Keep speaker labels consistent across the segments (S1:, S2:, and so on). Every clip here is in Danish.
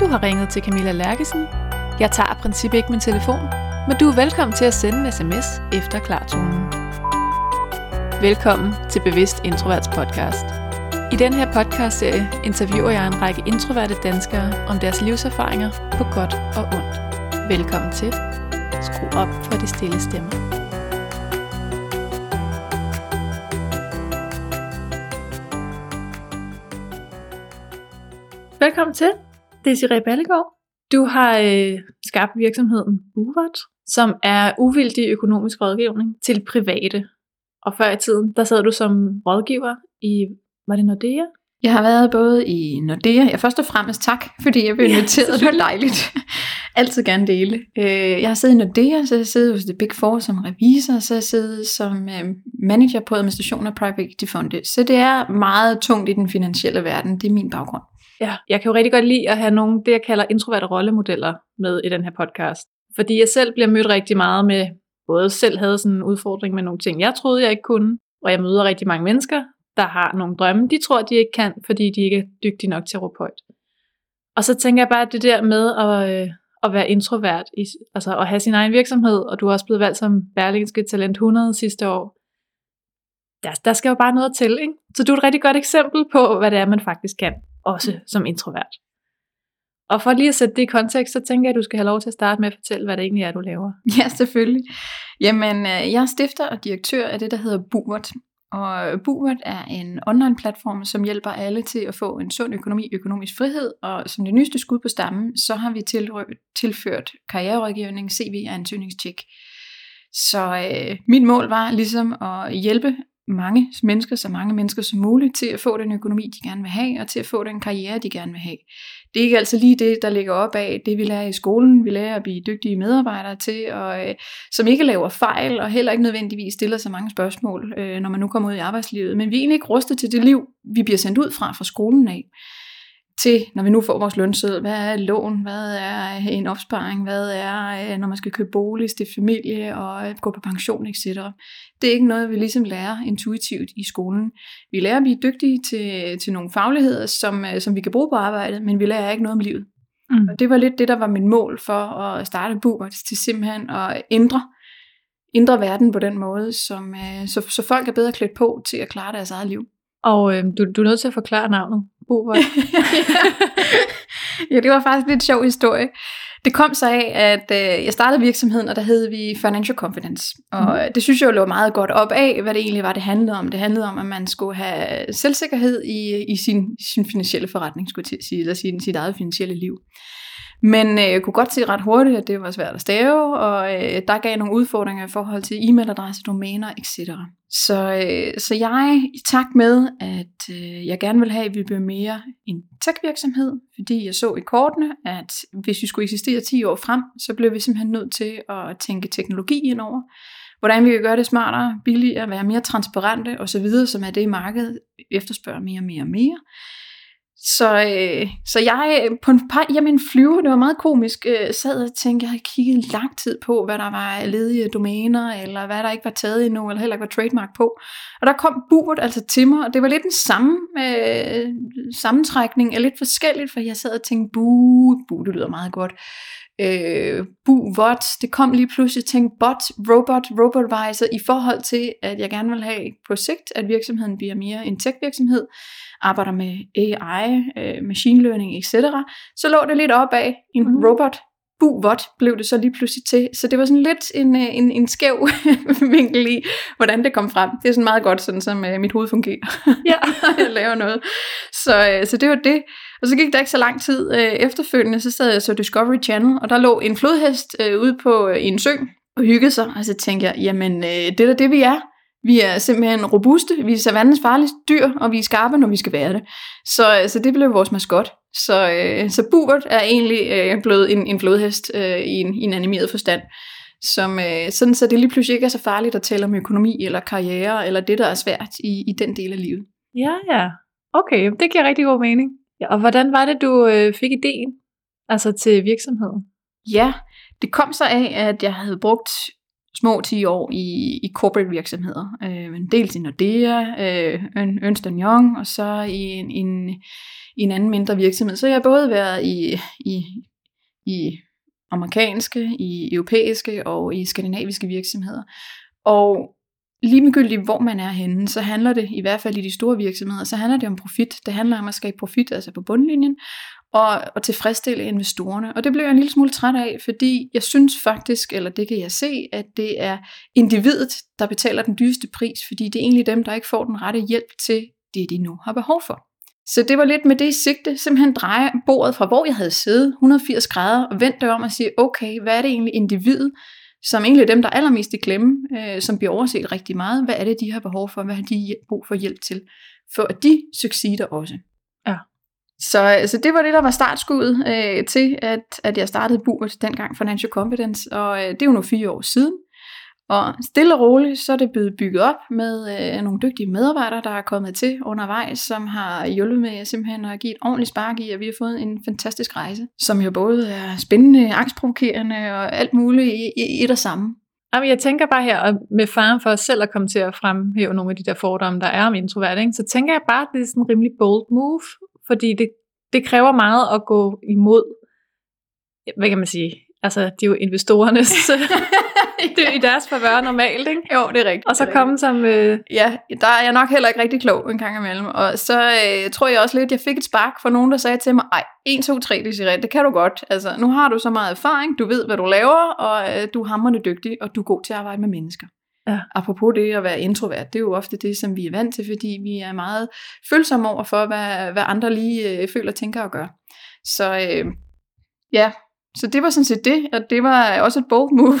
S1: Du har ringet til Camilla Lærkesen. Jeg tager princippet ikke min telefon, men du er velkommen til at sende en sms efter klartonen. Velkommen til Bevidst Introverts podcast. I den her podcastserie interviewer jeg en række introverte danskere om deres livserfaringer på godt og ondt. Velkommen til. Skru op for de stille stemmer. Velkommen til. Det Sire Ballegaard. Du har øh, skabt virksomheden Uvert, som er uvildig økonomisk rådgivning til private. Og før i tiden, der sad du som rådgiver i, var det Nordea?
S2: Jeg har været både i Nordea, ja først og fremmest tak, fordi jeg blev
S1: Ja,
S2: inviteret, det var dejligt. Altid gerne dele. Øh, Jeg har siddet i Nordea, så jeg har siddet hos The Big Four som revisor, så jeg har siddet som øh, manager på administration af private equity fonde. Så det er meget tungt i den finansielle verden, det er min baggrund.
S1: Ja, jeg kan jo rigtig godt lide at have nogle, det jeg kalder introverte rollemodeller med i den her podcast. Fordi jeg selv bliver mødt rigtig meget med, både selv havde sådan en udfordring med nogle ting, jeg troede, jeg ikke kunne, og jeg møder rigtig mange mennesker, der har nogle drømme, de tror, de ikke kan, fordi de ikke er dygtige nok til at råbe højt. Og så tænker jeg bare, at det der med at, øh, at være introvert, i, altså at have sin egen virksomhed, og du er også blevet valgt som Berlingske Talent 100 sidste år, der, der skal jo bare noget til, ikke? Så du er et rigtig godt eksempel på, hvad det er, man faktisk kan, også som introvert. Og for lige at sætte det i kontekst, så tænker jeg, at du skal have lov til at starte med at fortælle, hvad det egentlig er, du laver.
S2: Ja, selvfølgelig. Jamen, øh, jeg er stifter og direktør af det, der hedder Buvert. Og øh, Buvert er en online-platform, som hjælper alle til at få en sund økonomi, økonomisk frihed. Og som det nyeste skud på stammen, så har vi tilført karriererådgivning, CV og ansøgningstjek. Så øh, mit mål var ligesom at hjælpe mange mennesker, så mange mennesker som muligt, til at få den økonomi, de gerne vil have, og til at få den karriere, de gerne vil have. Det er ikke altid lige det, der ligger op af det, vi lærer i skolen. Vi lærer at blive dygtige medarbejdere til, og, øh, som ikke laver fejl, og heller ikke nødvendigvis stiller så mange spørgsmål, øh, når man nu kommer ud i arbejdslivet. Men vi er egentlig ikke rustet til det liv, vi bliver sendt ud fra fra skolen af til, når vi nu får vores lønseddel, hvad er lån, hvad er en opsparing, hvad er, øh, når man skal købe bolig, stifte familie og øh, gå på pension, etc. Det er ikke noget, vi ligesom lærer intuitivt i skolen. Vi lærer at blive dygtige til, til nogle fagligheder, som, øh, som vi kan bruge på arbejdet, men vi lærer ikke noget om livet.
S1: Mm.
S2: Og det var lidt det, der var min mål for at starte Bubert, til simpelthen at ændre, ændre verden på den måde, som, så, så folk er bedre klædt på til at klare deres eget liv.
S1: Og øh, du, du er nødt til at forklare navnet. Bovert.
S2: ja, det var faktisk lidt sjov historie. Det kom så af, at øh, jeg startede virksomheden, og der hed vi Financial Confidence. Og mm. det synes jeg jo lå meget godt op af, hvad det egentlig var, det handlede om. Det handlede om, at man skulle have selvsikkerhed i, i sin, sin finansielle forretning, skulle jeg sige, eller sin, sit eget finansielle liv. Men øh, jeg kunne godt se ret hurtigt, at det var svært at stave, og øh, der gav nogle udfordringer i forhold til e-mailadresse, domæner, etc. Så, øh, så jeg, i takt med, at øh, jeg gerne vil have, at vi bliver mere en tech-virksomhed, fordi jeg så i kortene, at hvis vi skulle eksistere 10 år frem, så blev vi simpelthen nødt til at tænke teknologi ind over. Hvordan vi kan gøre det smartere, billigere, være mere transparente osv., som er det, markedet efterspørger mere og mere og mere. Så, øh, så jeg øh, på en par, jamen en flyve, det var meget komisk, øh, sad og tænkte, jeg havde kigget lang tid på, hvad der var ledige domæner, eller hvad der ikke var taget endnu, eller heller ikke var trademark på. Og der kom Burt altså til mig, og det var lidt den samme øh, sammentrækning, er lidt forskelligt, for jeg sad og tænkte, bu, bu, det lyder meget godt. Øh, bu, what, det kom lige pludselig, tænkte, bot, robot, robotvisor, i forhold til, at jeg gerne vil have på sigt, at virksomheden bliver mere en tech-virksomhed, arbejder med AI, øh, machine learning, etc., så lå det lidt op af en mm. robot. Buvot blev det så lige pludselig til. Så det var sådan lidt en, øh, en, en skæv vinkel i, hvordan det kom frem. Det er sådan meget godt, sådan som øh, mit hoved fungerer,
S1: ja.
S2: jeg laver noget. Så, øh, så det var det. Og så gik der ikke så lang tid øh, efterfølgende, så sad jeg så Discovery Channel, og der lå en flodhest øh, ude på øh, en sø og hyggede sig. Og så tænkte jeg, jamen øh, det er da det, vi er. Vi er simpelthen robuste, vi er savannens farligste dyr, og vi er skarpe, når vi skal være det. Så, øh, så det blev vores maskot. Så, øh, så Bubert er egentlig øh, blevet en, en flodhest øh, i, en, i en animeret forstand. Som, øh, sådan så det lige pludselig ikke er så farligt at tale om økonomi eller karriere, eller det, der er svært i, i den del af livet.
S1: ja, ja. Okay, det giver rigtig god mening. Ja, og hvordan var det, du øh, fik ideen altså til virksomheden?
S2: Ja, det kom så af, at jeg havde brugt små 10 år i, i corporate virksomheder. Øh, en del i Nordea, øh, Ernst Young, og så i en, en, i en anden mindre virksomhed. Så jeg har både været i, i, i amerikanske, i europæiske og i skandinaviske virksomheder. Og ligegyldigt hvor man er henne, så handler det, i hvert fald i de store virksomheder, så handler det om profit. Det handler om at skabe profit, altså på bundlinjen, og, og tilfredsstille investorerne. Og det blev jeg en lille smule træt af, fordi jeg synes faktisk, eller det kan jeg se, at det er individet, der betaler den dyreste pris, fordi det er egentlig dem, der ikke får den rette hjælp til det, de nu har behov for. Så det var lidt med det i sigte, simpelthen dreje bordet fra, hvor jeg havde siddet 180 grader, og vendte om og sige, okay, hvad er det egentlig individet, som egentlig er dem, der er allermest i klemme, øh, som bliver overset rigtig meget. Hvad er det, de har behov for? Hvad har de brug for hjælp til? For at de succeeder også.
S1: Ja.
S2: Så altså, det var det, der var startskuddet øh, til, at, at jeg startede Burt dengang Financial Confidence, og øh, det er jo nu fire år siden. Og stille og roligt, så er det blevet bygget op med øh, nogle dygtige medarbejdere, der er kommet til undervejs, som har hjulpet med simpelthen at give et ordentligt spark i, at vi har fået en fantastisk rejse, som jo både er spændende, angstprovokerende og alt muligt i, i et og samme.
S1: Jamen, jeg tænker bare her, med faren for os selv at komme til at fremhæve nogle af de der fordomme, der er om introvert, ikke? så tænker jeg bare, at det er sådan en rimelig bold move, fordi det, det kræver meget at gå imod, hvad kan man sige, altså det er jo investorernes det er i deres favør normalt, ikke?
S2: Jo, det er rigtigt.
S1: Og så komme som... Øh...
S2: Ja, der er jeg nok heller ikke rigtig klog en gang imellem. Og så øh, tror jeg også lidt, jeg fik et spark fra nogen, der sagde til mig, ej, 1, 2, 3, Desiree, det kan du godt. Altså, nu har du så meget erfaring, du ved, hvad du laver, og øh, du er hammerende dygtig, og du er god til at arbejde med mennesker.
S1: Ja.
S2: Apropos det at være introvert, det er jo ofte det, som vi er vant til, fordi vi er meget følsomme over for, hvad, hvad andre lige øh, føler, tænker og gør. Så øh, ja, så det var sådan set det, og det var også et bold move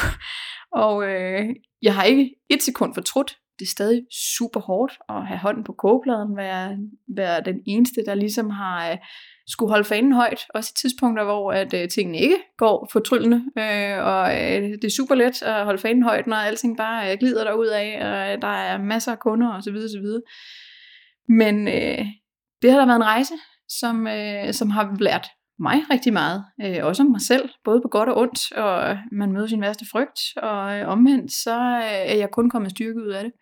S2: og øh, jeg har ikke et sekund fortrudt. Det er stadig super hårdt at have hånden på kogepladen, være, være den eneste, der ligesom har øh, skulle holde fanen højt. Også i tidspunkter, hvor at, øh, tingene ikke går fortryllende, øh, og øh, det er super let at holde fanen højt, når alting bare øh, glider derud af, og øh, der er masser af kunder osv. osv. Men øh, det har da været en rejse, som, øh, som har lært mig rigtig meget, øh, også om mig selv, både på godt og ondt, og man møder sin værste frygt, og øh, omvendt, så øh, er jeg kun kommet styrke ud af det.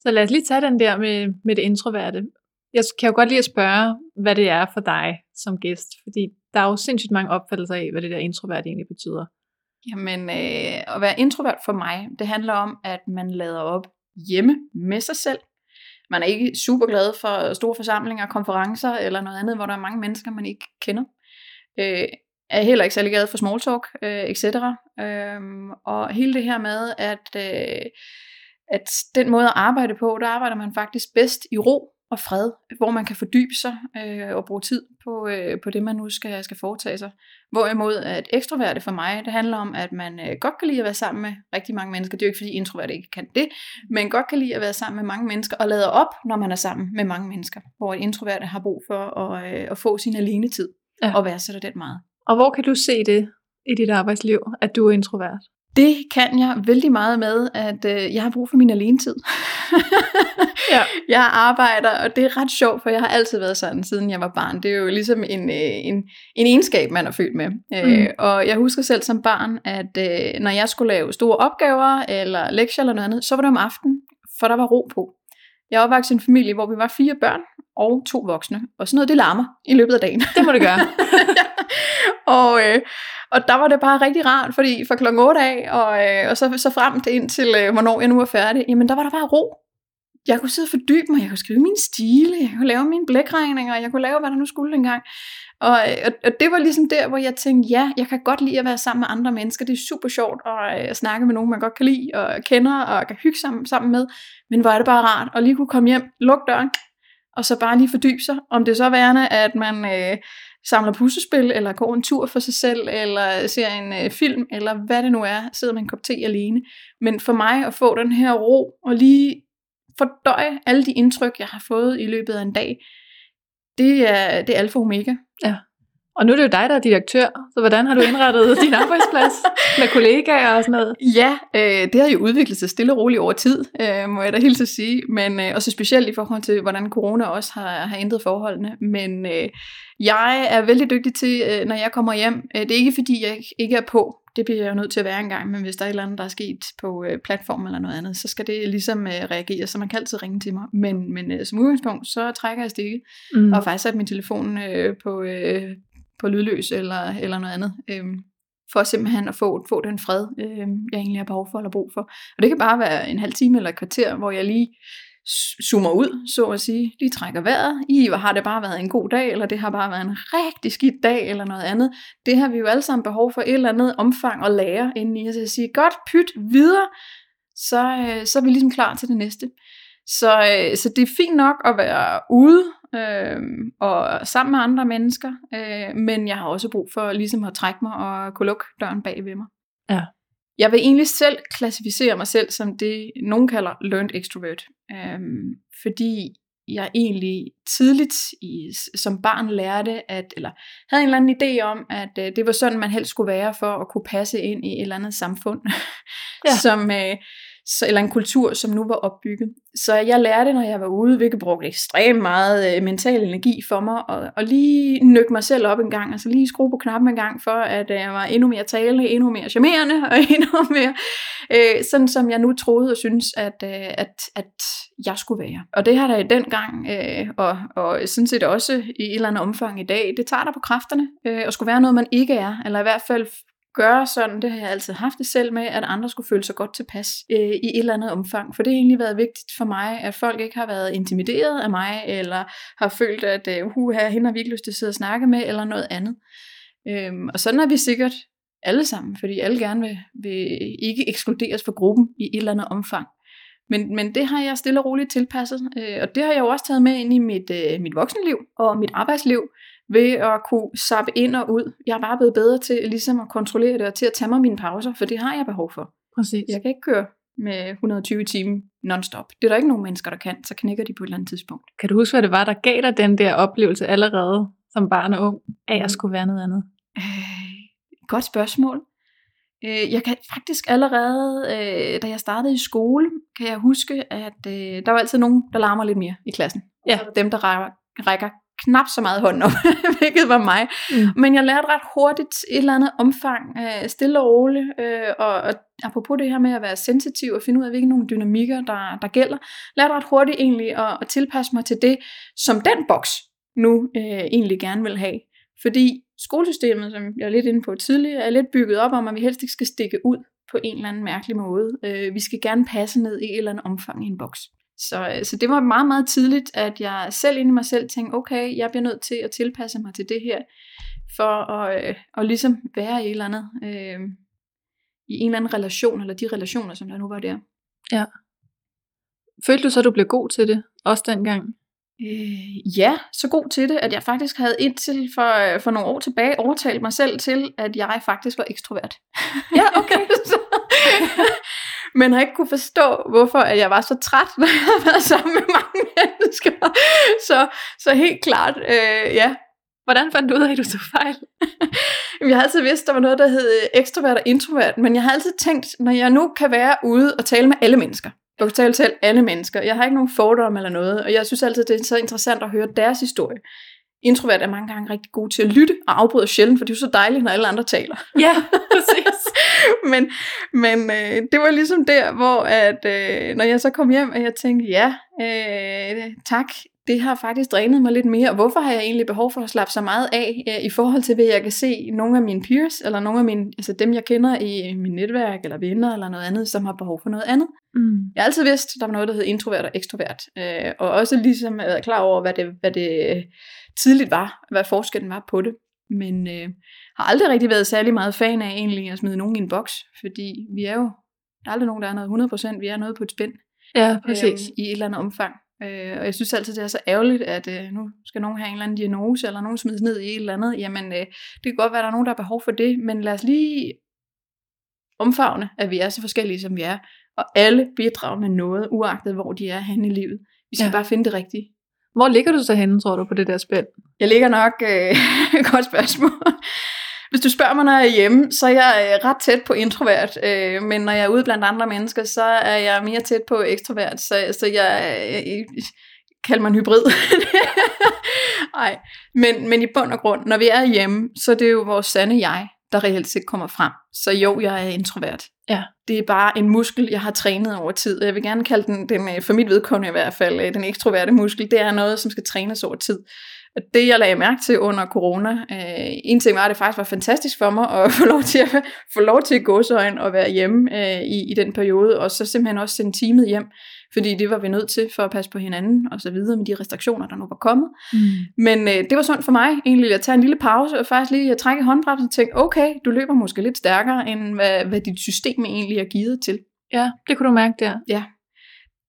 S1: Så lad os lige tage den der med, med det introverte. Jeg kan jo godt lide at spørge, hvad det er for dig som gæst, fordi der er jo sindssygt mange opfattelser af, hvad det der introvert egentlig betyder.
S2: Jamen, øh, at være introvert for mig, det handler om, at man lader op hjemme med sig selv. Man er ikke super glad for store forsamlinger, konferencer eller noget andet, hvor der er mange mennesker, man ikke kender. Øh, er heller ikke særlig glad for small talk, øh, etc. Øh, og hele det her med, at, øh, at den måde at arbejde på, der arbejder man faktisk bedst i ro og fred, hvor man kan fordybe sig øh, og bruge tid på, øh, på det, man nu skal, skal foretage sig. Hvorimod at ekstroverte for mig, det handler om, at man øh, godt kan lide at være sammen med rigtig mange mennesker. Det er jo ikke, fordi introverte ikke kan det, men godt kan lide at være sammen med mange mennesker og lade op, når man er sammen med mange mennesker. Hvor introverte har brug for at, øh, at få sin alene tid ja. og værdsætter den meget.
S1: Og hvor kan du se det i dit arbejdsliv, at du er introvert?
S2: Det kan jeg vældig meget med, at øh, jeg har brug for min alenetid. ja. Jeg arbejder, og det er ret sjovt, for jeg har altid været sådan, siden jeg var barn. Det er jo ligesom en, øh, en, en egenskab, man er født med. Øh, mm. Øh, og jeg husker selv som barn, at øh, når jeg skulle lave store opgaver, eller lektier eller noget andet, så var det om aftenen, for der var ro på. Jeg er opvokset i en familie, hvor vi var fire børn og to voksne. Og sådan noget, det larmer i løbet af dagen.
S1: Det må det gøre.
S2: og, øh, og der var det bare rigtig rart, fordi fra klokken 8 af, og, øh, og så, så frem til ind til, øh, hvornår jeg nu er færdig, jamen der var der bare ro. Jeg kunne sidde og fordybe mig, jeg kunne skrive min stile, jeg kunne lave mine blækregninger, jeg kunne lave, hvad der nu skulle dengang. Og, og, og det var ligesom der, hvor jeg tænkte, ja, jeg kan godt lide at være sammen med andre mennesker. Det er super sjovt at, øh, at snakke med nogen, man godt kan lide og kender og kan hygge sammen, sammen med. Men hvor er det bare rart at lige kunne komme hjem, lukke døren, og så bare lige fordybe sig. Om det er så værende, at man øh, samler puslespil, eller går en tur for sig selv, eller ser en øh, film, eller hvad det nu er, sidder med en kop te alene. Men for mig at få den her ro, og lige fordøje alle de indtryk, jeg har fået i løbet af en dag, det er, det er alfa og omega.
S1: Ja. Og nu er det jo dig, der er direktør, så hvordan har du indrettet din arbejdsplads med kollegaer og sådan noget?
S2: Ja, øh, det har jo udviklet sig stille og roligt over tid, øh, må jeg da helt så sige. Men øh, også specielt i forhold til, hvordan corona også har, har ændret forholdene. Men øh, jeg er vældig dygtig til, øh, når jeg kommer hjem. Øh, det er ikke fordi, jeg ikke er på. Det bliver jeg jo nødt til at være engang, men hvis der er et eller andet, der er sket på øh, platform eller noget andet, så skal det ligesom øh, reagere, så man kan altid ringe til mig. Men, men øh, som udgangspunkt, så trækker jeg stikket, mm. og faktisk sat min telefon øh, på, øh, på lydløs eller, eller noget andet, øh, for simpelthen at få, få den fred, øh, jeg egentlig har behov for eller brug for. Og det kan bare være en halv time eller et kvarter, hvor jeg lige zoomer ud, så at sige, lige trækker vejret. I, hvor har det bare været en god dag, eller det har bare været en rigtig skidt dag, eller noget andet. Det har vi jo alle sammen behov for et eller andet omfang at lære inden i, at sige, godt, pyt, videre, så, øh, så er vi ligesom klar til det næste. Så, øh, så det er fint nok at være ude øh, og sammen med andre mennesker, øh, men jeg har også brug for ligesom at trække mig og kunne lukke døren bag ved mig.
S1: Ja.
S2: Jeg vil egentlig selv klassificere mig selv som det, nogen kalder learned extrovert. Øhm, fordi jeg egentlig tidligt i, som barn lærte, at, eller havde en eller anden idé om, at øh, det var sådan, man helst skulle være for at kunne passe ind i et eller andet samfund, ja. som, øh, så, eller en kultur, som nu var opbygget. Så jeg lærte, når jeg var ude, hvilket brugte ekstremt meget øh, mental energi for mig, og, og lige nykke mig selv op en gang, altså lige skrue på knappen en gang, for at øh, jeg var endnu mere talende, endnu mere charmerende, og endnu mere, øh, sådan som jeg nu troede og synes, at, øh, at, at jeg skulle være. Og det har der i den gang, øh, og, og sådan set også i et eller andet omfang i dag, det tager der på kræfterne, øh, at skulle være noget, man ikke er, eller i hvert fald gøre sådan, det har jeg altid haft det selv med, at andre skulle føle sig godt tilpas øh, i et eller andet omfang. For det har egentlig været vigtigt for mig, at folk ikke har været intimideret af mig, eller har følt, at øh, huha, hende har vi ikke lyst til at sidde og snakke med, eller noget andet. Øhm, og sådan er vi sikkert alle sammen, fordi alle gerne vil, vil ikke ekskluderes fra gruppen i et eller andet omfang. Men, men det har jeg stille og roligt tilpasset, øh, og det har jeg jo også taget med ind i mit, øh, mit voksenliv og mit arbejdsliv, ved at kunne sappe ind og ud. Jeg er bare blevet bedre til ligesom at kontrollere det og til at tage mig mine pauser, for det har jeg behov for.
S1: Præcis.
S2: Jeg kan ikke køre med 120 timer non-stop. Det er der ikke nogen mennesker, der kan, så knækker de på et eller andet tidspunkt.
S1: Kan du huske, hvad det var, der gav dig den der oplevelse allerede som barn og ung, af at mm. skulle være noget andet?
S2: Øh, godt spørgsmål. Øh, jeg kan faktisk allerede, øh, da jeg startede i skole, kan jeg huske, at øh, der var altid nogen, der larmer lidt mere i klassen.
S1: Ja.
S2: Dem, der rækker, rækker knap så meget hånden op, hvilket var mig. Mm. Men jeg lærte ret hurtigt et eller andet omfang, øh, stille og roligt, øh, og, og apropos det her med at være sensitiv og finde ud af, hvilke nogle dynamikker, der, der gælder, lærte ret hurtigt egentlig at, at tilpasse mig til det, som den boks nu øh, egentlig gerne vil have. Fordi skolesystemet, som jeg er lidt inde på tidligere, er lidt bygget op om, at vi helst ikke skal stikke ud på en eller anden mærkelig måde. Øh, vi skal gerne passe ned i et eller andet omfang i en boks. Så, øh, så det var meget, meget tidligt, at jeg selv inde i mig selv tænkte, okay, jeg bliver nødt til at tilpasse mig til det her, for at, øh, at ligesom være i et eller andet, øh, i en eller anden relation, eller de relationer, som der nu var der.
S1: Ja. Følte du så, at du blev god til det, også dengang?
S2: Øh, ja, så god til det, at jeg faktisk havde indtil for, øh, for nogle år tilbage overtalt mig selv til, at jeg faktisk var ekstrovert.
S1: Ja, okay.
S2: så, men har ikke kunne forstå, hvorfor at jeg var så træt, når jeg havde været sammen med mange mennesker. Så, så helt klart, øh, ja.
S1: Hvordan fandt du ud af, at du tog fejl?
S2: jeg har altid vidst, at der var noget, der hed øh, ekstrovert og introvert, men jeg har altid tænkt, når jeg nu kan være ude og tale med alle mennesker, jeg kan tale til alle mennesker. Jeg har ikke nogen fordomme eller noget, og jeg synes altid, det er så interessant at høre deres historie. Introvert er mange gange rigtig god til at lytte og afbryde sjældent, for det er jo så dejligt, når alle andre taler.
S1: Ja, præcis.
S2: men men øh, det var ligesom der, hvor at, øh, når jeg så kom hjem, og jeg tænkte, ja, øh, tak, det har faktisk drænet mig lidt mere. Hvorfor har jeg egentlig behov for at slappe så meget af øh, i forhold til, hvad jeg kan se nogle af mine peers, eller nogle af mine, altså dem, jeg kender i min netværk, eller venner, eller noget andet, som har behov for noget andet. Mm. Jeg har altid vidst, der var noget, der hed introvert og ekstrovert. Øh, og også ligesom været klar over, hvad det, hvad det tidligt var, hvad forskellen var på det. Men øh, har aldrig rigtig været særlig meget fan af egentlig at smide nogen i en boks, fordi vi er jo der er aldrig nogen, der er noget 100%, vi er noget på et spænd.
S1: Ja, præcis.
S2: Øh, I et eller andet omfang. Øh, og jeg synes altid, det er så ærgerligt, at øh, nu skal nogen have en eller anden diagnose, eller nogen smides ned i et eller andet. Jamen, øh, det kan godt være, at der er nogen, der har behov for det, men lad os lige omfavne, at vi er så forskellige, som vi er. Og alle bidrager med noget, uagtet hvor de er henne i livet. Vi skal ja. bare finde det rigtige.
S1: Hvor ligger du så henne, tror du, på det der spil?
S2: Jeg ligger nok, øh, godt spørgsmål. Hvis du spørger mig, når jeg er hjemme, så er jeg øh, ret tæt på introvert, øh, men når jeg er ude blandt andre mennesker, så er jeg mere tæt på ekstrovert, så, så jeg, jeg, jeg kalder mig en hybrid. Nej, men, men i bund og grund, når vi er hjemme, så er det jo vores sande jeg, der reelt set kommer frem. Så jo, jeg er introvert.
S1: Ja.
S2: Det er bare en muskel, jeg har trænet over tid. Jeg vil gerne kalde den, den øh, for mit vedkommende i hvert fald, øh, den ekstroverte muskel. Det er noget, som skal trænes over tid. Og det, jeg lagde mærke til under corona, øh, en ting var, at det faktisk var fantastisk for mig at få lov til at, få lov til at gå så og være hjemme øh, i, i den periode, og så simpelthen også sende teamet hjem, fordi det var vi nødt til for at passe på hinanden og så videre med de restriktioner, der nu var kommet.
S1: Mm.
S2: Men øh, det var sundt for mig egentlig at tage en lille pause og faktisk lige at trække håndbremsen og tænke, okay, du løber måske lidt stærkere, end hvad, hvad dit system egentlig er givet til.
S1: Ja, det kunne du mærke der.
S2: Ja.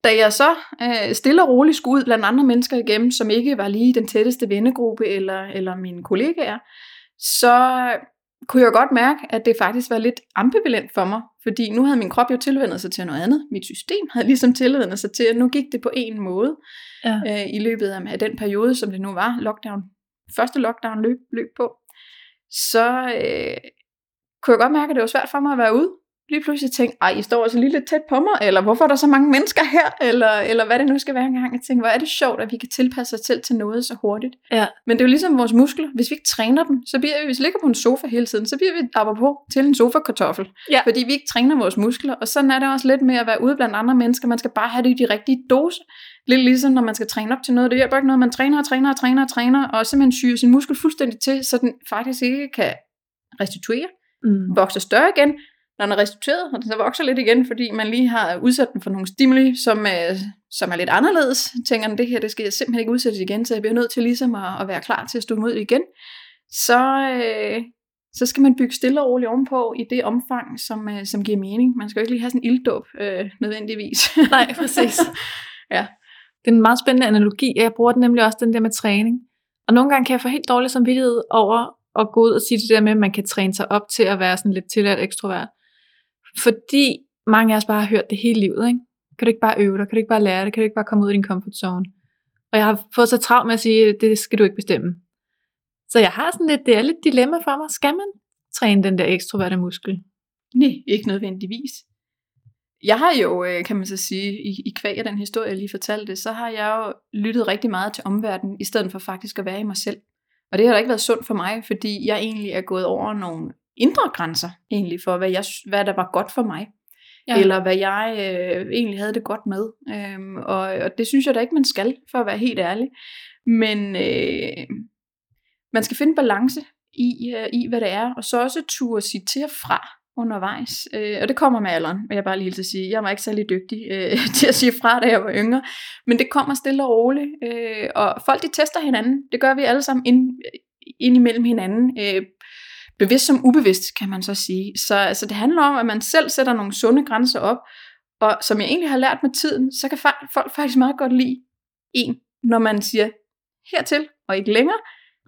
S2: Da jeg så øh, stille og roligt skulle ud blandt andre mennesker igennem, som ikke var lige den tætteste vennegruppe eller, eller mine kollegaer, så kunne jeg godt mærke, at det faktisk var lidt ambivalent for mig, fordi nu havde min krop jo tilvendet sig til noget andet. Mit system havde ligesom tilvendet sig til, at nu gik det på en måde
S1: Ja.
S2: øh, i løbet af, den periode, som det nu var, lockdown, første lockdown løb, løb på. Så øh, kunne jeg godt mærke, at det var svært for mig at være ude. Lige pludselig tænkte, ej, I står altså lige lidt tæt på mig, eller hvorfor er der så mange mennesker her, eller, eller hvad det nu skal være engang. Jeg tænkte, hvor er det sjovt, at vi kan tilpasse os selv til noget så hurtigt.
S1: Ja.
S2: Men det er jo ligesom vores muskler. Hvis vi ikke træner dem, så bliver vi, hvis vi ligger på en sofa hele tiden, så bliver vi apropos til en sofa-kartoffel.
S1: Ja.
S2: Fordi vi ikke træner vores muskler. Og sådan er det også lidt med at være ude blandt andre mennesker. Man skal bare have det i de rigtige dose. Lidt ligesom når man skal træne op til noget. Det hjælper ikke noget, man træner og træner og træner og træner, og simpelthen syger sin muskel fuldstændig til, så den faktisk ikke kan restituere,
S1: Mm.
S2: vokse større igen, når den er restitueret, og den så vokser lidt igen, fordi man lige har udsat den for nogle stimuli, som, er, som er lidt anderledes. Tænker den, det her, det skal jeg simpelthen ikke udsættes igen, så jeg bliver nødt til ligesom at, at være klar til at stå imod igen. Så, øh, så skal man bygge stille og roligt ovenpå i det omfang, som, øh, som giver mening. Man skal jo ikke lige have sådan en ilddåb øh, nødvendigvis.
S1: Nej, præcis.
S2: Ja.
S1: Det er en meget spændende analogi, og jeg bruger den nemlig også den der med træning. Og nogle gange kan jeg få helt dårlig samvittighed over at gå ud og sige det der med, at man kan træne sig op til at være sådan lidt tilladt ekstrovert. Fordi mange af os bare har hørt det hele livet, ikke? Kan du ikke bare øve dig? Kan du ikke bare lære det? Kan du ikke bare komme ud af din comfort zone? Og jeg har fået så travlt med at sige, at det skal du ikke bestemme. Så jeg har sådan lidt, det er lidt dilemma for mig. Skal man træne den der ekstroverte muskel?
S2: Nej, ikke nødvendigvis. Jeg har jo, øh, kan man så sige, i, i kvæg af den historie, jeg lige fortalte, så har jeg jo lyttet rigtig meget til omverdenen, i stedet for faktisk at være i mig selv. Og det har da ikke været sundt for mig, fordi jeg egentlig er gået over nogle indre grænser, egentlig for hvad, jeg, hvad der var godt for mig. Ja. Eller hvad jeg øh, egentlig havde det godt med. Øhm, og, og det synes jeg da ikke, man skal, for at være helt ærlig. Men øh, man skal finde balance i, øh, i, hvad det er, og så også turde og fra undervejs. Øh, og det kommer med alderen, vil jeg bare lige til at sige. Jeg var ikke særlig dygtig øh, til at sige fra, da jeg var yngre. Men det kommer stille og roligt. Øh, og folk de tester hinanden. Det gør vi alle sammen ind, ind imellem hinanden. Øh, bevidst som ubevidst, kan man så sige. Så altså, det handler om, at man selv sætter nogle sunde grænser op. Og som jeg egentlig har lært med tiden, så kan folk faktisk meget godt lide en, når man siger hertil og ikke længere.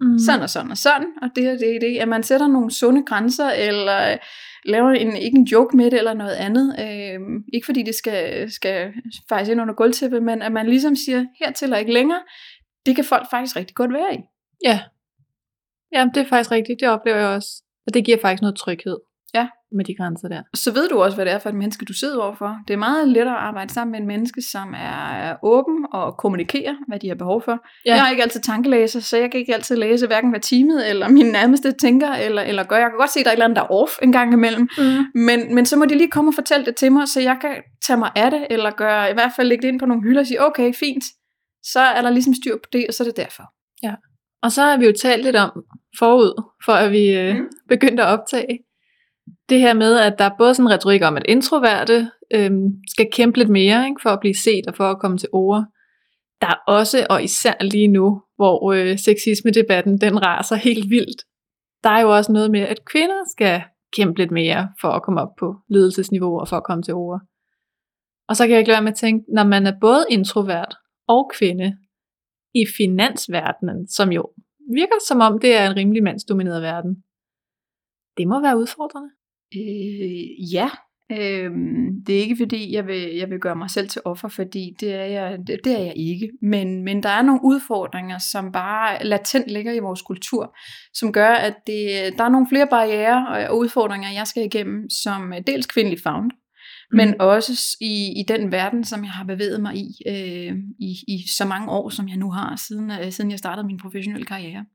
S2: Mm. Sådan og sådan og sådan, og det og det og det. At man sætter nogle sunde grænser, eller laver en, ikke en joke med det, eller noget andet. Øh, ikke fordi det skal, skal faktisk ind under gulvtæppet, men at man ligesom siger hertil og ikke længere. Det kan folk faktisk rigtig godt være i.
S1: Ja. Jamen, det er faktisk rigtigt. Det oplever jeg også. Og det giver faktisk noget tryghed.
S2: Ja.
S1: Med de grænser der.
S2: Så ved du også, hvad det er for et menneske, du sidder overfor. Det er meget lettere at arbejde sammen med en menneske, som er åben og kommunikerer, hvad de har behov for. Ja. Jeg har ikke altid tankelæser, så jeg kan ikke altid læse hverken hvad teamet eller min nærmeste tænker, eller, eller gør. Jeg kan godt se, at der er et eller andet, der er off en gang imellem.
S1: Mm.
S2: Men, men så må de lige komme og fortælle det til mig, så jeg kan tage mig af det, eller gøre, i hvert fald lægge det ind på nogle hylder og sige, okay, fint. Så er der ligesom styr på det, og så er det derfor.
S1: Ja. Og så har vi jo talt lidt om forud, for at vi øh, mm. begyndte at optage, det her med, at der er både sådan en retorik om, at introverte øh, skal kæmpe lidt mere ikke, for at blive set og for at komme til ord. Der er også, og især lige nu, hvor øh, sexisme-debatten den raser helt vildt, der er jo også noget med, at kvinder skal kæmpe lidt mere for at komme op på ledelsesniveau og for at komme til ord. Og så kan jeg ikke lade være med at tænke, når man er både introvert og kvinde i finansverdenen, som jo virker som om det er en rimelig mandsdomineret verden, det må være udfordrende.
S2: Øh, ja, øh, det er ikke fordi, jeg vil, jeg vil gøre mig selv til offer, fordi det er jeg, det, er jeg ikke. Men, men der er nogle udfordringer, som bare latent ligger i vores kultur, som gør, at det, der er nogle flere barriere og udfordringer, jeg skal igennem som øh, dels kvindelig found men også i, i den verden, som jeg har bevæget mig i, øh, i, i så mange år, som jeg nu har, siden, øh, siden jeg startede min professionelle karriere.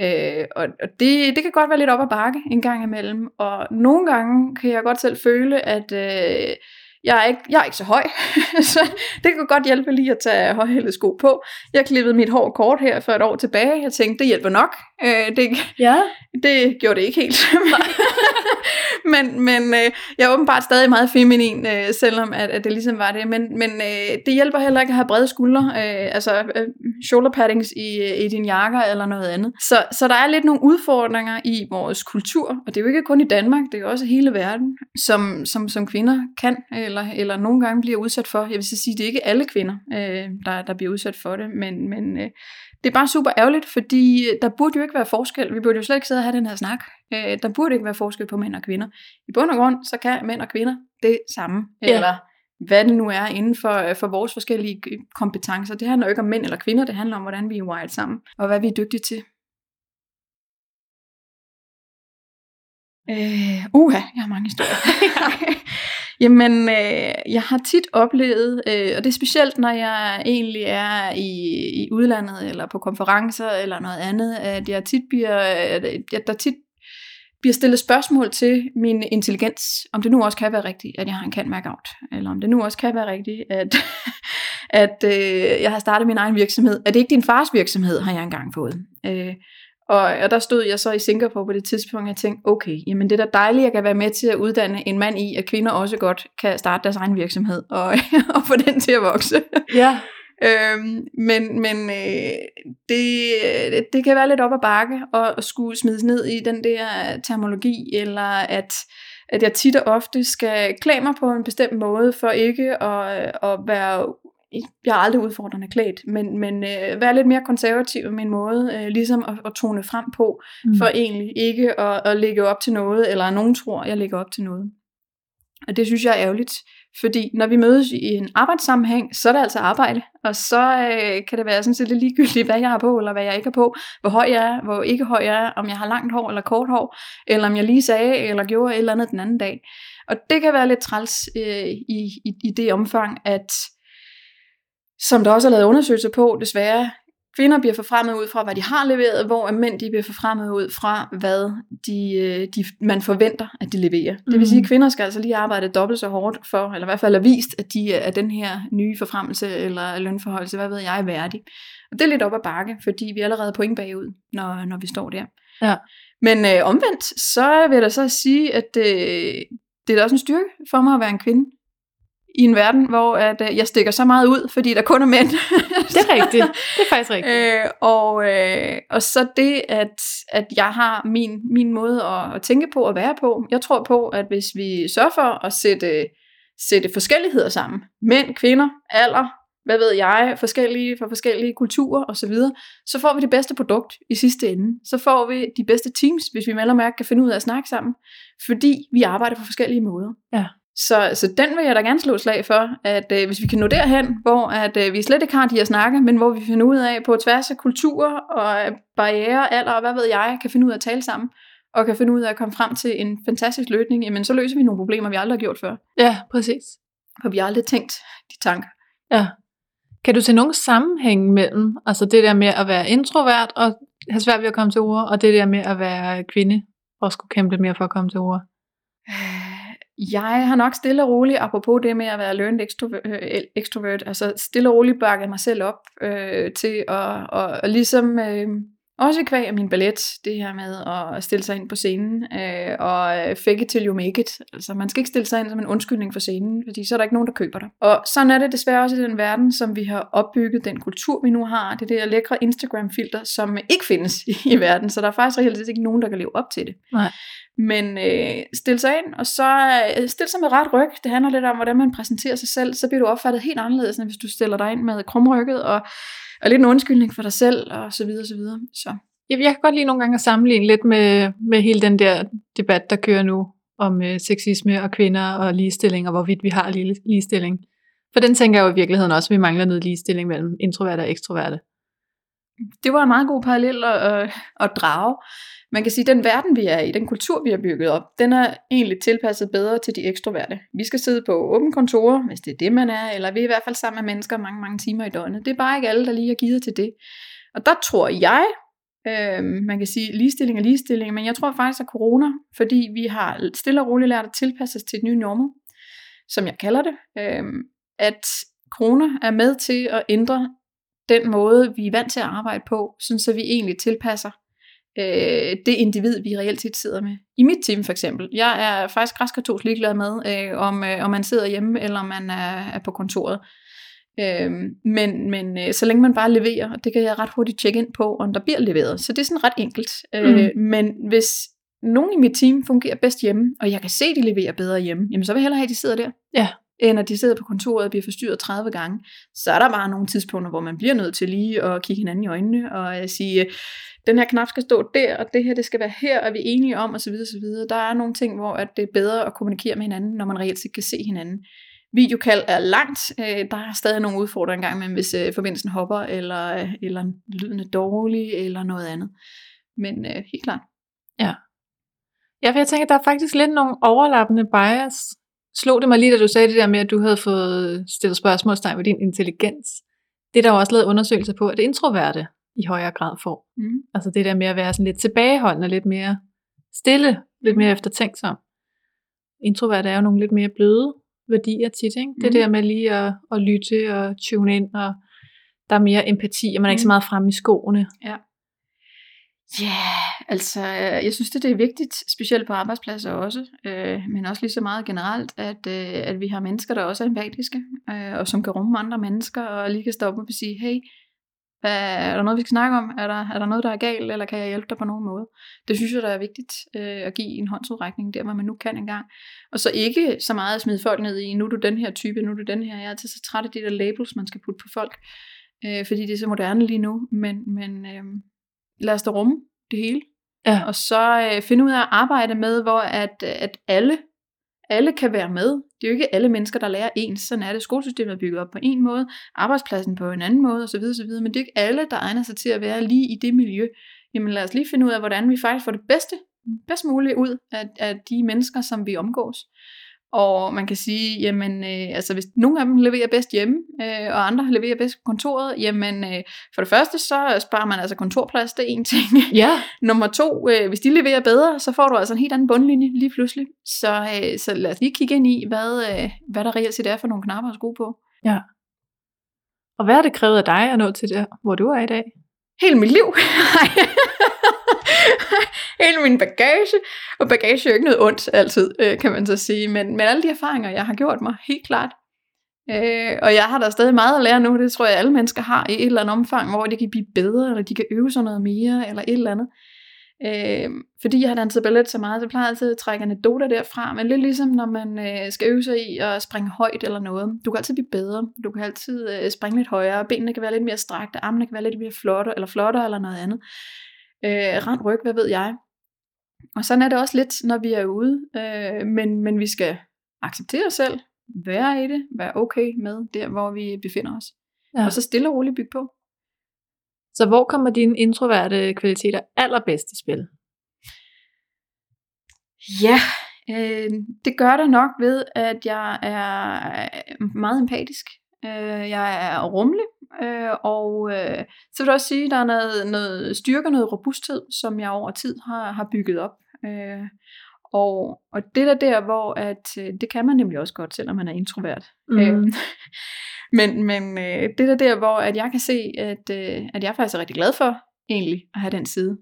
S2: Øh, og og det, det kan godt være lidt op ad bakke en gang imellem, og nogle gange kan jeg godt selv føle, at øh, jeg, er ikke, jeg er ikke så høj, så det kan godt hjælpe lige at tage højhældede sko på. Jeg klippede mit hår kort her for et år tilbage, jeg tænkte, det hjælper nok. Øh, det,
S1: Ja.
S2: det gjorde det ikke helt. men men øh, jeg er åbenbart stadig meget feminin, øh, selvom at, at det ligesom var det. Men, men øh, det hjælper heller ikke at have brede skuldre, øh, altså øh, shoulder paddings i, øh, i din jakker eller noget andet. Så, så der er lidt nogle udfordringer i vores kultur, og det er jo ikke kun i Danmark, det er jo også hele verden, som, som, som kvinder kan, eller, eller nogle gange bliver udsat for. Jeg vil så sige, det er ikke alle kvinder, øh, der, der bliver udsat for det, men, men øh, det er bare super ærgerligt, fordi der burde jo ikke være forskel. Vi burde jo slet ikke sidde og have den her snak. Øh, der burde ikke være forskel på mænd og kvinder. I bund og grund, så kan mænd og kvinder det samme.
S1: Ja.
S2: Eller hvad det nu er inden for, for vores forskellige kompetencer. Det handler jo ikke om mænd eller kvinder, det handler om, hvordan vi er wired sammen, og hvad vi er dygtige til. Øh, uha, jeg har mange historier. Jamen, øh, jeg har tit oplevet, øh, og det er specielt, når jeg egentlig er i, i udlandet, eller på konferencer, eller noget andet, at jeg tit bliver, at der tit bliver stillet spørgsmål til min intelligens, om det nu også kan være rigtigt, at jeg har en kan mærke out, eller om det nu også kan være rigtigt, at, at øh, jeg har startet min egen virksomhed. Er det ikke din fars virksomhed, har jeg engang fået. Øh, og, og der stod jeg så i Singapore på det tidspunkt, og jeg tænkte, okay, jamen det er da dejligt, at jeg kan være med til at uddanne en mand i, at kvinder også godt kan starte deres egen virksomhed, og, og få den til at vokse.
S1: Ja.
S2: Øhm, men men øh, det, det kan være lidt op ad bakke at, at skulle smides ned i den der terminologi, eller at, at jeg tit og ofte skal klæde mig på en bestemt måde, for ikke at, at være, jeg er aldrig udfordrende klædt, men, men øh, være lidt mere konservativ i min måde, øh, ligesom at, at tone frem på,
S1: Mm.
S2: for egentlig ikke at, at lægge op til noget, eller nogen tror, jeg lægger op til noget. Og det synes jeg er ærgerligt, fordi når vi mødes i en arbejdssammenhæng, så er det altså arbejde, og så øh, kan det være sådan set lidt ligegyldigt, hvad jeg har på, eller hvad jeg ikke har på, hvor høj jeg er, hvor ikke høj jeg er, om jeg har langt hår eller kort hår, eller om jeg lige sagde eller gjorde et eller andet den anden dag. Og det kan være lidt træls øh, i, i, i det omfang, at som der også er lavet undersøgelser på, desværre, kvinder bliver forfremmet ud fra, hvad de har leveret, hvor mænd de bliver forfremmet ud fra, hvad de, øh, de, man forventer, at de leverer. Det vil
S1: Mhm.
S2: sige, at kvinder skal altså lige arbejde dobbelt så hårdt for, eller i hvert fald er vist, at de er den her nye forfremmelse eller lønforholdelse, hvad ved jeg, er værdig. Og det er lidt op ad bakke, fordi vi er allerede point bagud, når, når vi står der.
S1: Ja.
S2: Men øh, omvendt, så vil jeg da så sige, at øh, det er da også en styrke for mig at være en kvinde i en verden, hvor at, øh, jeg stikker så meget ud, fordi der kun er mænd.
S1: Det er rigtigt. Det er faktisk rigtigt.
S2: Øh, og, øh, og så det, at, at jeg har min, min måde at, at tænke på og være på. Jeg tror på, at hvis vi sørger for at sætte, sætte forskelligheder sammen, mænd, kvinder, alder, hvad ved jeg, forskellige for forskellige kulturer osv., så får vi det bedste produkt i sidste ende. Så får vi de bedste teams, hvis vi melder mærke kan finde ud af at snakke sammen, fordi vi arbejder på forskellige måder.
S1: Ja.
S2: Så, så den vil jeg da gerne slå slag for, at øh, hvis vi kan nå derhen, hvor at, øh, vi slet ikke har de her snakke, men hvor vi finder ud af på tværs af kulturer og øh, barriere, alder og hvad ved jeg, kan finde ud af at tale sammen, og kan finde ud af at komme frem til en fantastisk løsning, jamen så løser vi nogle problemer, vi aldrig har gjort før.
S1: Ja, præcis.
S2: For vi har aldrig tænkt de tanker.
S1: Ja. Kan du se nogen sammenhæng mellem, altså det der med at være introvert og have svært ved at komme til ord, og det der med at være kvinde og skulle kæmpe mere for at komme til ord?
S2: Jeg har nok stille og roligt, apropos det med at være learned extrovert, øh, extrovert altså stille og roligt bakket mig selv op øh, til at, og, og ligesom, øh, også kvæg af min ballet, det her med at stille sig ind på scenen, øh, og øh, fake it till you make it. Altså man skal ikke stille sig ind som en undskyldning for scenen, fordi så er der ikke nogen, der køber dig. Og sådan er det desværre også i den verden, som vi har opbygget, den kultur vi nu har, det der lækre Instagram-filter, som ikke findes i, i verden, så der er faktisk reelt ikke nogen, der kan leve op til det.
S1: Nej.
S2: Men øh, stille sig ind, og så øh, stille sig med ret ryg. Det handler lidt om, hvordan man præsenterer sig selv. Så bliver du opfattet helt anderledes, end hvis du stiller dig ind med krumrykket, og, og lidt en undskyldning for dig selv, og så videre, så videre. Så
S1: Jeg, jeg kan godt lide nogle gange at sammenligne lidt med, med hele den der debat, der kører nu om øh, sexisme og kvinder og ligestilling, og hvorvidt vi har lige, ligestilling. For den tænker jeg jo i virkeligheden også, at vi mangler noget ligestilling mellem introverte og ekstroverte.
S2: det var en meget god parallel at, at, at drage. Man kan sige, at den verden, vi er i, den kultur, vi har bygget op, den er egentlig tilpasset bedre til de ekstroverte. Vi skal sidde på åbne kontorer, hvis det er det, man er, eller vi er i hvert fald sammen med mennesker mange, mange timer i døgnet. Det er bare ikke alle, der lige har givet til det. Og der tror jeg, Øh, man kan sige ligestilling og ligestilling, men jeg tror faktisk, at corona, fordi vi har stille og roligt lært at tilpasse os til et nyt normal, som jeg kalder det, øh, at corona er med til at ændre den måde, vi er vant til at arbejde på, sådan så vi egentlig tilpasser øh, det individ, vi reelt set sidder med. I mit team for eksempel. Jeg er faktisk græskatolsk ligeglad med, øh, om, øh, om man sidder hjemme, eller om man er, er på kontoret. Øh, men men øh, så længe man bare leverer, det kan jeg ret hurtigt tjekke ind på, om der bliver leveret. Så det er sådan ret enkelt. Øh,
S1: Mm.
S2: Men hvis nogen i mit team fungerer bedst hjemme, og jeg kan se, at de leverer bedre hjemme, jamen så vil jeg hellere have, at de sidder der.
S1: Ja.
S2: End at de sidder på kontoret og bliver forstyrret 30 gange. Så er der bare nogle tidspunkter, hvor man bliver nødt til lige at kigge hinanden i øjnene og øh, sige, den her knap skal stå der, og det her det skal være her, og vi er enige om, osv. osv. Der er nogle ting, hvor at det er bedre at kommunikere med hinanden, når man reelt set kan se hinanden. Videokald er langt. Øh, der er stadig nogle udfordringer engang med, hvis øh, forbindelsen hopper, eller, øh, eller lyden er dårlig, eller noget andet. Men øh, helt klart.
S1: Ja, for jeg tænker, der er faktisk lidt nogle overlappende bias. Slog det mig lige, da du sagde det der med, at du havde fået stillet spørgsmålstegn ved din intelligens. Det er der jo også lavet undersøgelser på, at introverte i højere grad får.
S2: Mm.
S1: Altså det der med at være sådan lidt tilbageholdende, lidt mere stille, lidt mere eftertænksom. Introverte er jo nogle lidt mere bløde værdier tit, ikke? Det
S2: Mhm.
S1: der med lige at, at lytte og tune ind, og der er mere empati, og man er ikke så
S2: Mhm.
S1: meget fremme i skoene.
S2: Ja, yeah, altså øh, jeg synes, det, det er vigtigt, specielt på arbejdspladser også, øh, men også lige så meget generelt, at, øh, at vi har mennesker, der også er empatiske, øh, og som kan rumme andre mennesker, og lige kan stoppe op og sige, hey, hvad, er der noget, vi skal snakke om? Er der, er der noget, der er galt, eller kan jeg hjælpe dig på nogen måde? Det synes jeg, der er vigtigt øh, at give en håndsudrækning der, hvor man nu kan engang. Og så ikke så meget at smide folk ned i, nu er du den her type, nu er du den her. Jeg er altid så træt af de der labels, man skal putte på folk, øh, fordi det er så moderne lige nu, men, men øh, lad os da rumme det hele.
S1: Ja.
S2: Og så øh, finde ud af at arbejde med, hvor at, at alle, alle kan være med. Det er jo ikke alle mennesker, der lærer ens. Sådan er det. Skolesystemet er bygget op på en måde, arbejdspladsen på en anden måde osv. osv. Men det er ikke alle, der egner sig til at være lige i det miljø. Jamen lad os lige finde ud af, hvordan vi faktisk får det bedste, bedst muligt ud af, af de mennesker, som vi omgås. Og man kan sige, jamen, øh, altså hvis nogle af dem leverer bedst hjemme, øh, og andre leverer bedst på kontoret, jamen øh, for det første, så sparer man altså kontorplads, det er en ting.
S1: Ja,
S2: Nummer to, øh, hvis de leverer bedre, så får du altså en helt anden bundlinje lige pludselig. Så, øh, så lad os lige kigge ind i, hvad, øh, hvad der reelt set er for nogle knapper at skrue på.
S1: og hvad har det krævet af dig at nå til der, hvor du er i dag?
S2: Hele mit liv. Hele min bagage. Og bagage er jo ikke noget ondt altid, øh, kan man så sige. Men, men alle de erfaringer, jeg har gjort mig, helt klart. Øh, og jeg har da stadig meget at lære nu. Det tror jeg, alle mennesker har i et eller andet omfang, hvor de kan blive bedre, eller de kan øve sig noget mere, eller et eller andet. Øh, fordi jeg har danset ballet så meget, så plejer jeg altid at trække anekdoter derfra, men lidt ligesom når man øh, skal øve sig i at springe højt eller noget. Du kan altid blive bedre, du kan altid øh, springe lidt højere, benene kan være lidt mere strakte, armene kan være lidt mere flotte, eller flottere eller noget andet. Øh, rand ryg, hvad ved jeg. Og sådan er det også lidt, når vi er ude, øh, men, men vi skal acceptere os selv, være i det, være okay med der, hvor vi befinder os.
S1: Ja.
S2: Og så stille og roligt bygge på.
S1: Så hvor kommer dine introverte kvaliteter allerbedst i spil?
S2: Ja, øh, det gør det nok ved, at jeg er meget empatisk. Øh, jeg er rummelig, øh, og øh, så vil jeg også sige, at der er noget, noget styrke, noget robusthed, som jeg over tid har, har bygget op. Øh, og, og det er der, hvor at, øh, det kan man nemlig også godt, selvom man er introvert.
S1: Mm.
S2: Øh, men men øh, det er der, hvor at jeg kan se, at, øh, at jeg faktisk er rigtig glad for egentlig at have den side.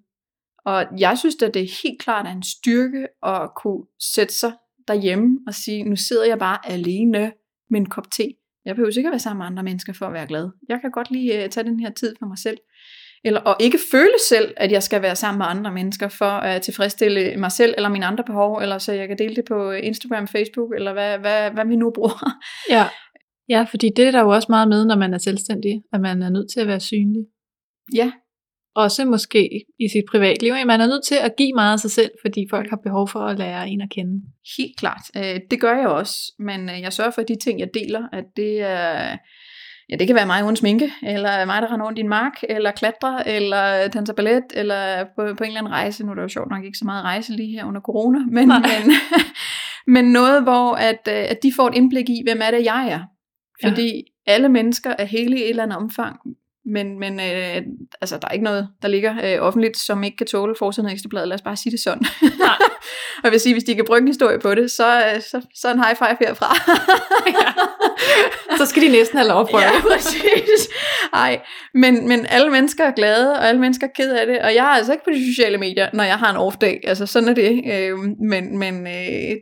S2: Og jeg synes, at det er helt klart er en styrke at kunne sætte sig derhjemme og sige, nu sidder jeg bare alene med en kop te. Jeg behøver ikke at være sammen med andre mennesker for at være glad. Jeg kan godt lige uh, tage den her tid for mig selv. Eller, og ikke føle selv, at jeg skal være sammen med andre mennesker for at tilfredsstille mig selv eller mine andre behov, eller så jeg kan dele det på Instagram, Facebook, eller hvad, hvad, hvad vi nu bruger.
S1: Ja. ja, fordi det er der jo også meget med, når man er selvstændig, at man er nødt til at være synlig.
S2: Ja,
S1: Også måske i sit privatliv. Man er nødt til at give meget af sig selv, fordi folk har behov for at lære en at kende.
S2: Helt klart. Øh, det gør jeg også, men øh, jeg sørger for, at de ting, jeg deler, at det er... Ja, det kan være mig uden sminke, eller mig, der render rundt i en mark, eller klatrer, eller danser ballet, eller på, på en eller anden rejse. Nu er der jo sjovt nok ikke så meget rejse lige her under corona, men,
S1: Nej.
S2: men, men noget, hvor at, øh, at de får et indblik i, hvem er det, jeg er.
S1: Ja.
S2: Fordi alle mennesker er hele i et eller andet omfang, men, men øh, altså, der er ikke noget, der ligger øh, offentligt, som ikke kan tåle forsiden af Ekstrabladet. Lad os bare sige det sådan.
S1: Nej.
S2: og jeg vil sige, hvis de kan brygge en historie på det, så, øh, så, så en high five herfra.
S1: ja. Så skal de næsten have lov prøve.
S2: Ja, præcis. Ej, men, men alle mennesker er glade, og alle mennesker er ked af det, og jeg er altså ikke på de sociale medier, når jeg har en off-dag. Altså, sådan er det. Øh, men, men, øh,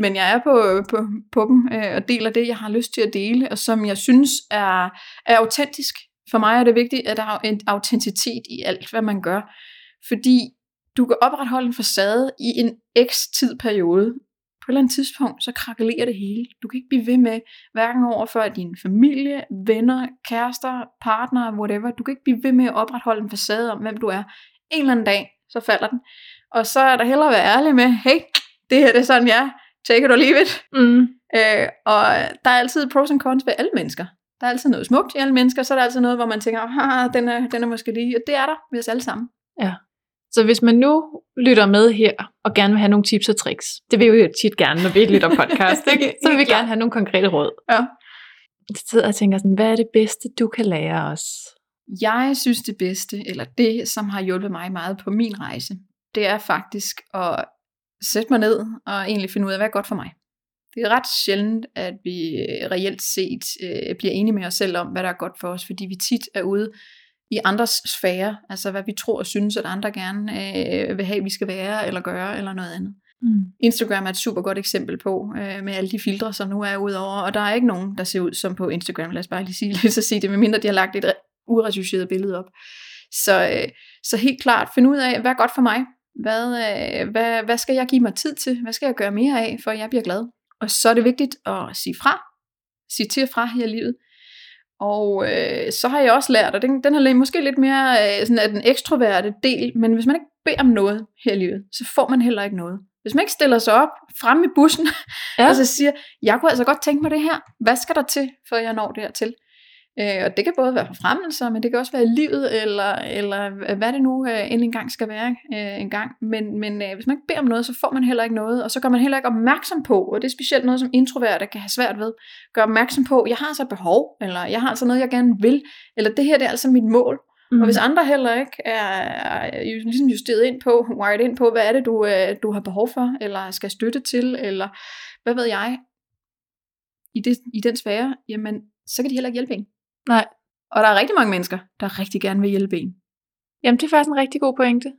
S2: men jeg er på, på, på dem øh, og deler det, jeg har lyst til at dele, og som jeg synes er, er autentisk. For mig er det vigtigt, at der er en autenticitet i alt, hvad man gør. Fordi du kan opretholde en facade i en x tid periode. På et eller andet tidspunkt, så krakelerer det hele. Du kan ikke blive ved med, hverken over for din familie, venner, kærester, partner, whatever. Du kan ikke blive ved med at opretholde en facade om, hvem du er. En eller anden dag, så falder den. Og så er der hellere at være ærlig med, hey, det her det er sådan, jeg er take it or leave it.
S1: Mm.
S2: Øh, og der er altid pros and cons ved alle mennesker. Der er altid noget smukt i alle mennesker, så er der altid noget, hvor man tænker, ah, den er, den er måske lige, og det er der ved os alle sammen.
S1: Ja. Så hvis man nu lytter med her, og gerne vil have nogle tips og tricks, det vil vi jo tit gerne, når vi lytter podcast, ikke? så vil vi gerne have nogle konkrete råd.
S2: Ja.
S1: Jeg sidder og tænker sådan, hvad er det bedste, du kan lære os?
S2: Jeg synes det bedste, eller det, som har hjulpet mig meget på min rejse, det er faktisk at sætte mig ned og egentlig finde ud af, hvad er godt for mig. Det er ret sjældent, at vi øh, reelt set øh, bliver enige med os selv om, hvad der er godt for os, fordi vi tit er ude i andres sfære, altså hvad vi tror og synes, at andre gerne øh, vil have, vi skal være eller gøre, eller noget andet. Mm. Instagram er et super godt eksempel på, øh, med alle de filtre, som nu er udover, og der er ikke nogen, der ser ud som på Instagram, lad os bare lige sige, så sige det, medmindre de har lagt et uretuseret billede op. Så, øh, så helt klart, find ud af, hvad er godt for mig, hvad, øh, hvad, hvad skal jeg give mig tid til? Hvad skal jeg gøre mere af, for at jeg bliver glad? Og så er det vigtigt at sige fra. Sige til fra her i livet. Og øh, så har jeg også lært, og den, den har måske lidt mere øh, sådan, af den ekstroverte del, men hvis man ikke beder om noget her i livet, så får man heller ikke noget. Hvis man ikke stiller sig op frem i bussen, ja. og så siger, jeg kunne altså godt tænke mig det her, hvad skal der til, for jeg når dertil? Øh, og det kan både være forfremmelser, men det kan også være livet, eller, eller hvad det nu øh, en gang skal være øh, en gang. Men, men øh, hvis man ikke beder om noget, så får man heller ikke noget, og så gør man heller ikke opmærksom på, og det er specielt noget, som introverte kan have svært ved, gør opmærksom på, jeg har altså behov, eller jeg har altså noget, jeg gerne vil, eller det her det er altså mit mål. Mm. Og hvis andre heller ikke er, er ligesom justeret ind på, wired ind på, hvad er det, du, øh, du har behov for, eller skal støtte til, eller hvad ved jeg, i, det, i den sfære, jamen, så kan de heller ikke hjælpe en.
S1: Nej.
S2: Og der er rigtig mange mennesker, der rigtig gerne vil hjælpe en.
S1: Jamen, det er faktisk en rigtig god pointe.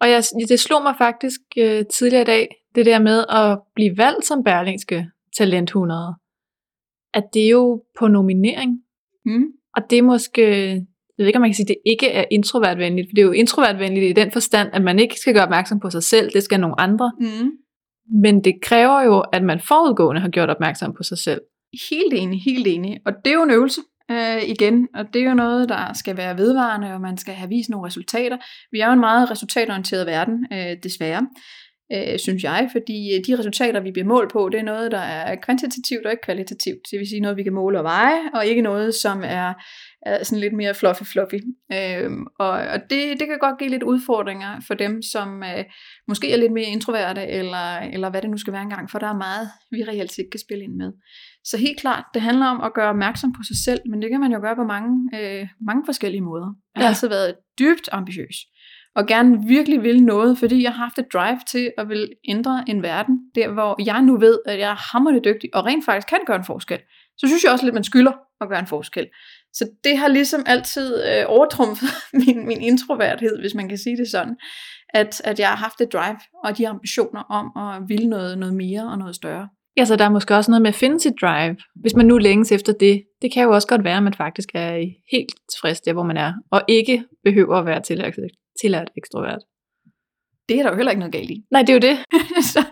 S1: Og jeg, det slog mig faktisk øh, tidligere i dag, det der med at blive valgt som Berlingske Talent 100. At det er jo på nominering.
S2: Mm.
S1: Og det er måske, jeg ved ikke om man kan sige, at det ikke er introvertvenligt, for det er jo introvertvenligt i den forstand, at man ikke skal gøre opmærksom på sig selv, det skal nogle andre.
S2: Mm.
S1: Men det kræver jo, at man forudgående har gjort opmærksom på sig selv.
S2: Helt enig, helt enig. Og det er jo en øvelse øh, igen, og det er jo noget, der skal være vedvarende, og man skal have vist nogle resultater. Vi er jo en meget resultatorienteret verden, øh, desværre, øh, synes jeg, fordi øh, de resultater, vi bliver målt på, det er noget, der er kvantitativt og ikke kvalitativt. Det vil sige noget, vi kan måle og veje, og ikke noget, som er, er sådan lidt mere fluffy-fluffy. Øh, og og det, det kan godt give lidt udfordringer for dem, som øh, måske er lidt mere introverte, eller, eller hvad det nu skal være engang, for der er meget, vi reelt ikke kan spille ind med. Så helt klart, det handler om at gøre opmærksom på sig selv, men det kan man jo gøre på mange, øh, mange forskellige måder. Jeg har ja. altid været dybt ambitiøs, og gerne virkelig vil noget, fordi jeg har haft et drive til at vil ændre en verden, der hvor jeg nu ved, at jeg er hammerende dygtig, og rent faktisk kan gøre en forskel. Så synes jeg også lidt, man skylder at gøre en forskel. Så det har ligesom altid øh, overtrumfet min, min introverthed, hvis man kan sige det sådan, at, at jeg har haft et drive og de ambitioner om at ville noget, noget mere og noget større.
S1: Ja, så der er måske også noget med at finde sit drive. Hvis man nu længes efter det, det kan jo også godt være, at man faktisk er helt tilfreds der, hvor man er, og ikke behøver at være tillært, tillært ekstrovert.
S2: Det er der jo heller ikke noget galt i.
S1: Nej, det er jo det.
S2: så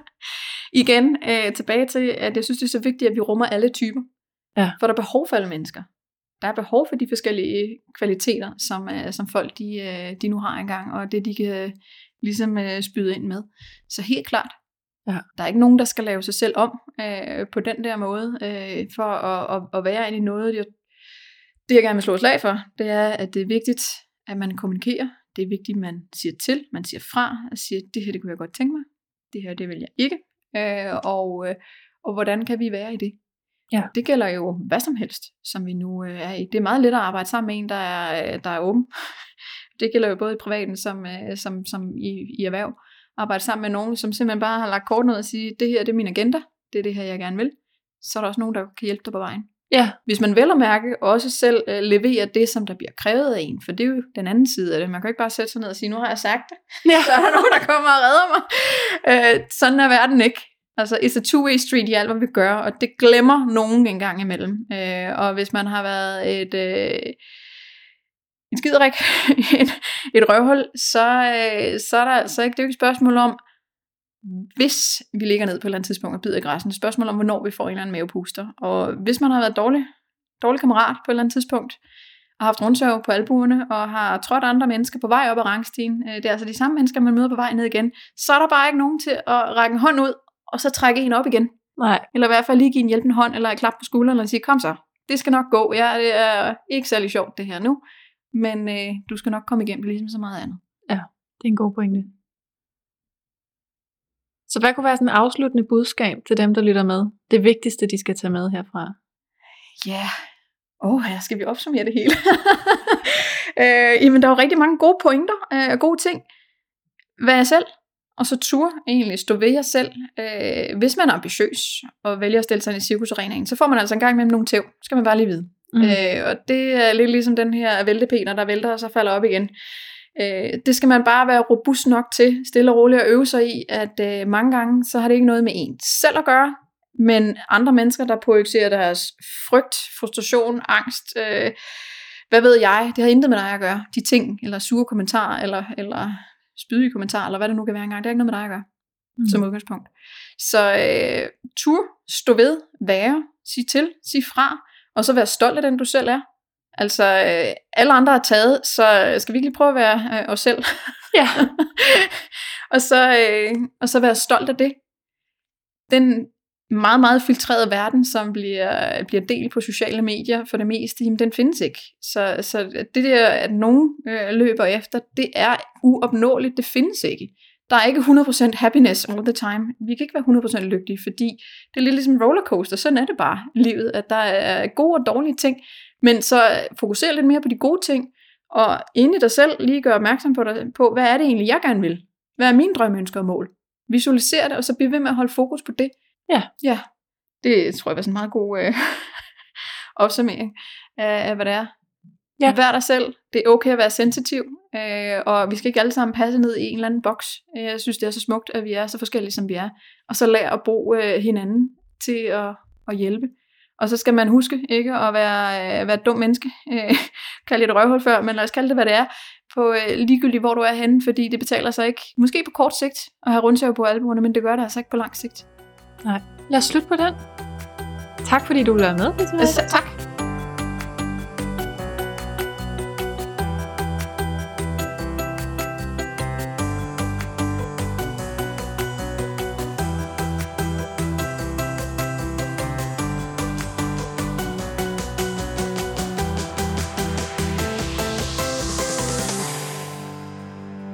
S2: igen, øh, tilbage til, at jeg synes, det er så vigtigt, at vi rummer alle typer.
S1: Ja.
S2: For der er behov for alle mennesker. Der er behov for de forskellige kvaliteter, som, øh, som folk de, øh, de nu har engang, og det de kan ligesom øh, spyde ind med. Så helt klart,
S1: Ja.
S2: Der er ikke nogen, der skal lave sig selv om øh, på den der måde, øh, for at, at, at være ind i noget. Det, det jeg gerne vil slå slag for, det er, at det er vigtigt, at man kommunikerer. Det er vigtigt, at man siger til, man siger fra, og siger, det her det kunne jeg godt tænke mig, det her det vil jeg ikke, øh, og, øh, og hvordan kan vi være i det?
S1: Ja.
S2: Det gælder jo hvad som helst, som vi nu øh, er i. Det er meget let at arbejde sammen med en, der er, der er åben. Det gælder jo både i privaten som, øh, som, som i, i erhverv. Arbejde sammen med nogen, som simpelthen bare har lagt kort ned og sige, det her det er min agenda, det er det her, jeg gerne vil. Så er der også nogen, der kan hjælpe dig på vejen.
S1: Ja,
S2: Hvis man vel at mærke også selv øh, leverer det, som der bliver krævet af en, for det er jo den anden side af det. Man kan jo ikke bare sætte sig ned og sige, nu har jeg sagt det,
S1: ja.
S2: så er der nogen, der kommer og redder mig. Øh, sådan er verden ikke. Altså, it's a two-way street i alt, hvad vi gør, og det glemmer nogen en gang imellem. Øh, og hvis man har været et, øh, en skiderik, et, et røvhul, så, øh, så er der så er det jo ikke et spørgsmål om, hvis vi ligger ned på et eller andet tidspunkt og bider i er et spørgsmål om, hvornår vi får en eller anden mavepuster. Og hvis man har været dårlig, dårlig kammerat på et eller andet tidspunkt, og haft rundsøv på albuerne, og har trådt andre mennesker på vej op ad rangstigen, øh, det er altså de samme mennesker, man møder på vej ned igen, så er der bare ikke nogen til at række en hånd ud, og så trække en op igen.
S1: Nej,
S2: Eller i hvert fald lige give en hjælpende hånd, eller et klap på skulderen, og sige, kom så, det skal nok gå. Ja, det er ikke særlig sjovt det her nu, men øh, du skal nok komme igennem det, ligesom så meget andet.
S1: det er en god pointe. Så hvad kunne være sådan en afsluttende budskab til dem, der lytter med? Det vigtigste, de skal tage med herfra.
S2: Ja, yeah. åh, oh, her skal vi opsummere det hele. øh, jamen, der er jo rigtig mange gode pointer øh, og gode ting. Vær jer selv, og så tur egentlig stå ved jer selv. Øh, hvis man er ambitiøs og vælger at stille sig ind i cirkusarenaen, så får man altså en gang imellem nogle tæv, skal man bare lige vide. Mm. Øh, og det er lidt ligesom den her væltepener, der vælter og så falder op igen. Øh, det skal man bare være robust nok til, stille og roligt at øve sig i, at øh, mange gange, så har det ikke noget med en selv at gøre, men andre mennesker, der projicerer deres frygt, frustration, angst, øh, hvad ved jeg, det har intet med dig at gøre. De ting, eller sure kommentarer, eller, eller spydige kommentarer, eller hvad det nu kan være engang, det har ikke noget med dig at gøre, mm. som udgangspunkt. Så øh, tur, stå ved, være, sig til, sig fra, og så være stolt af den, du selv er. Altså, øh, alle andre er taget, så skal vi ikke lige prøve at være øh, os selv?
S1: Ja.
S2: og, så, øh, og så være stolt af det. Den meget, meget filtrerede verden, som bliver, bliver delt på sociale medier for det meste, jamen, den findes ikke. Så, så det der, at nogen øh, løber efter, det er uopnåeligt, det findes ikke. Der er ikke 100% happiness all the time. Vi kan ikke være 100% lykkelige, fordi det er lidt ligesom rollercoaster. Sådan er det bare livet, at der er gode og dårlige ting. Men så fokuser lidt mere på de gode ting, og inde i dig selv lige gør opmærksom på, dig, på, hvad er det egentlig, jeg gerne vil? Hvad er mine drømme, ønsker og mål? Visualiser det, og så bliv ved med at holde fokus på det.
S1: Ja.
S2: Ja, det tror jeg var sådan en meget god øh, opsummering af, af, hvad det er.
S1: Ja.
S2: Vær dig selv. Det er okay at være sensitiv, øh, og vi skal ikke alle sammen passe ned i en eller anden boks. Jeg synes, det er så smukt, at vi er så forskellige, som vi er. Og så lær at bruge øh, hinanden til at, at hjælpe. Og så skal man huske ikke at være, øh, være et dumt menneske. Øh, kald det et røvhul før, men lad os kalde det, hvad det er. På øh, ligegyldigt, hvor du er henne, fordi det betaler sig ikke. Måske på kort sigt at have rundsav på albuerne, men det gør det altså ikke på lang sigt.
S1: Nej. Lad os slutte på den. Tak fordi du være med.
S2: Altså, tak.